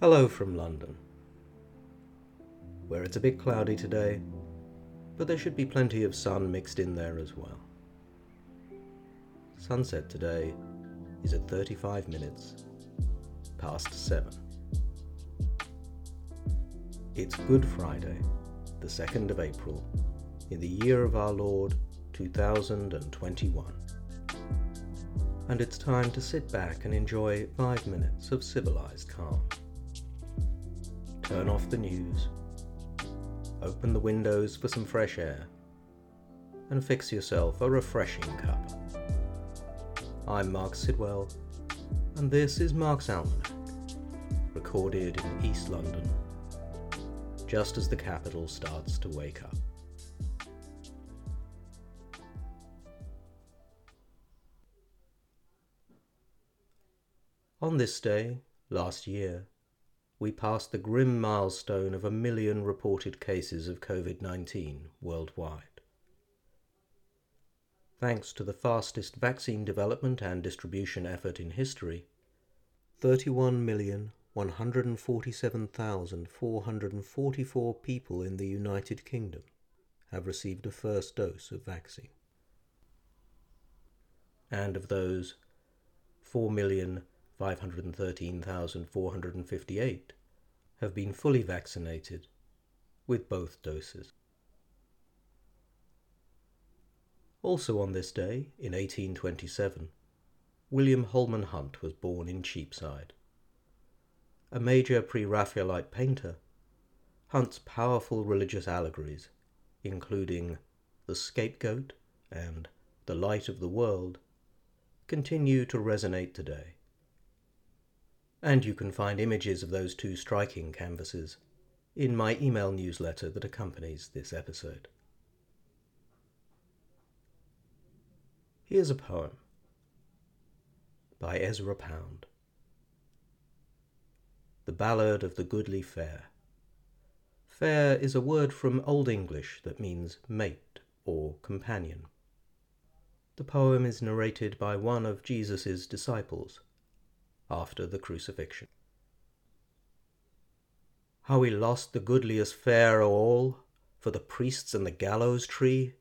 Hello from London, where it's a bit cloudy today, but there should be plenty of sun mixed in there as well. Sunset today is at 35 minutes past 7. It's Good Friday, the 2nd of April, in the year of our Lord 2021. And it's time to sit back and enjoy five minutes of civilized calm. Turn off the news, open the windows for some fresh air, and fix yourself a refreshing cup. I'm Marc Sidwell, and this is Marc's Almanac, recorded in East London, just as the capital starts to wake up. On this day, last year, we passed the grim milestone of a million reported cases of COVID 19 worldwide. Thanks to the fastest vaccine development and distribution effort in history, 31,147,444 people in the United Kingdom have received a first dose of vaccine. And of those, 4 million 513,458 have been fully vaccinated with both doses. Also on this day, in 1827, William Holman Hunt was born in Cheapside. A major pre Raphaelite painter, Hunt's powerful religious allegories, including The Scapegoat and The Light of the World, continue to resonate today and you can find images of those two striking canvases in my email newsletter that accompanies this episode. Here's a poem by Ezra Pound The Ballad of the Goodly Fere. Fere is a word from Old English that means mate or companion. The poem is narrated by one of Jesus' disciples after the crucifixion. How he lost the goodliest fere o' all for the priests and the gallows tree.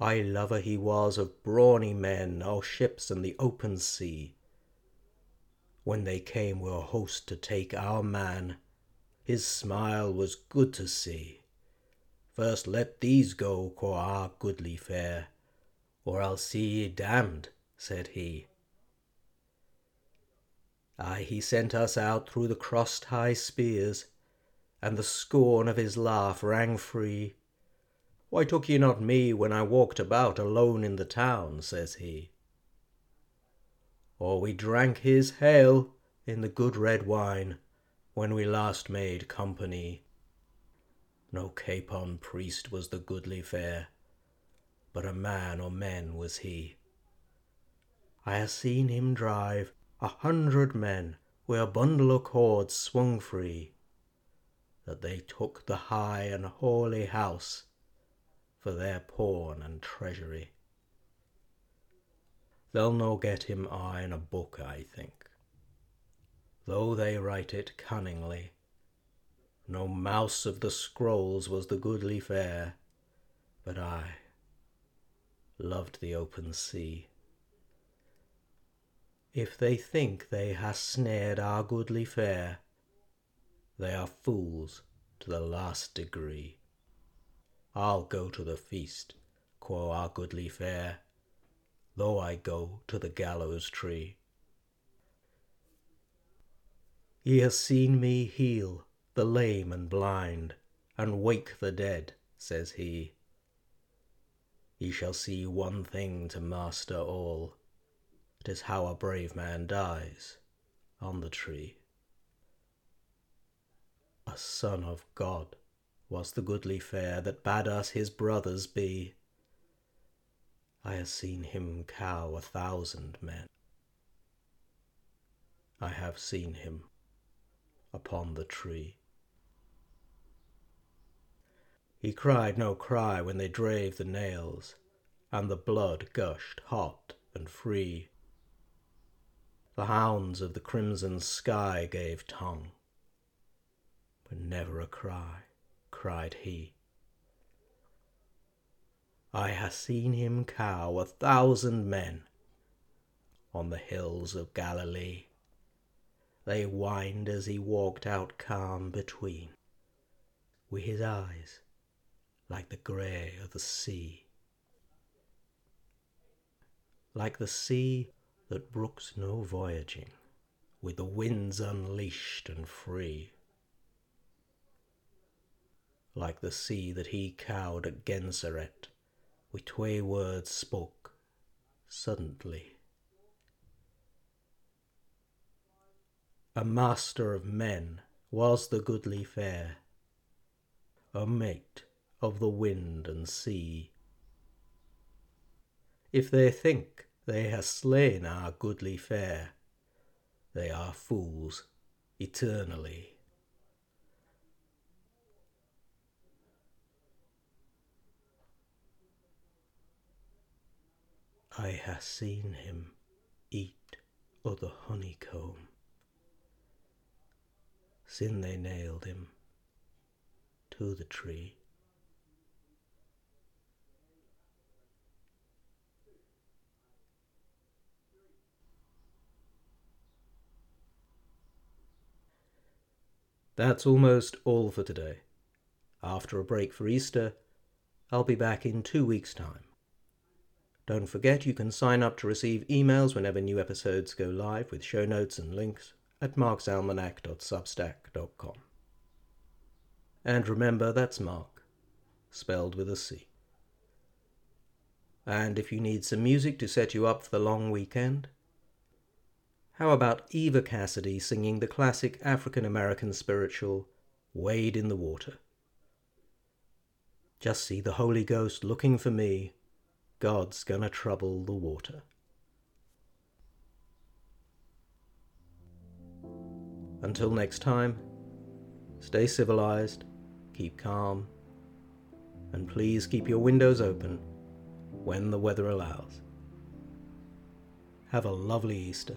Aye lover he was of brawny men, o' ships and the open sea. When they came wi' a host to take our man, his smile was good to see. First let these go, quo' our goodly fere, or I'll see ye damned, said he. Aye, he sent us out through the crossed high spears, and the scorn of his laugh rang free. Why took ye not me when I walked about alone in the town? says he. Or we drank his hail in the good red wine when we last made company. No capon priest was the goodly fere, but a man or men was he. I ha' seen him drive a hundred men wi' a bundle o' cords swung free, that they took the high and holy house for their pawn and treasury. They'll no get him aye in a book, I think, though they write it cunningly. No mouse of the scrolls was the goodly fere, but I loved the open sea. If they think they ha' snared our goodly fere, they are fools to the last degree. I'll go to the feast, quo' our goodly fere, though I go to the gallows tree. Ye have seen me heal the lame and blind, and wake the dead, says he. Ye shall see one thing to master all it is how a brave man dies on the tree. A son of God was the goodly fere that bade us his brothers be. I have seen him cow a thousand men. I have seen him upon the tree. He cried no cry when they drave the nails, and the blood gushed hot and free. The hounds of the crimson sky gave tongue. But never a cry, cried he. I ha' seen him cow a thousand men on the hills of Galilee. They whined as he walked out calm between, wi' his eyes like the grey of the sea. Like the sea that brooks no voyaging, with the winds unleashed and free. Like the sea that he cowed at Gennesaret, with twae words spoke suddenly. A master of men was the goodly fere, a mate of the wind and sea. If they think they ha' slain our goodly fere, they are fools eternally. I ha' seen him eat o' the honeycomb, sin they nailed him to the tree. That's almost all for today. After a break for Easter, I'll be back in two weeks' time. Don't forget you can sign up to receive emails whenever new episodes go live with show notes and links at marcsalmanac.substack.com. And remember, that's Marc, spelled with a C. And if you need some music to set you up for the long weekend, how about Eva Cassidy singing the classic African American spiritual, Wade in the Water? Just see the Holy Ghost looking for me God's gonna trouble the water. Until next time, stay civilized, keep calm, and please keep your windows open when the weather allows. Have a lovely Easter.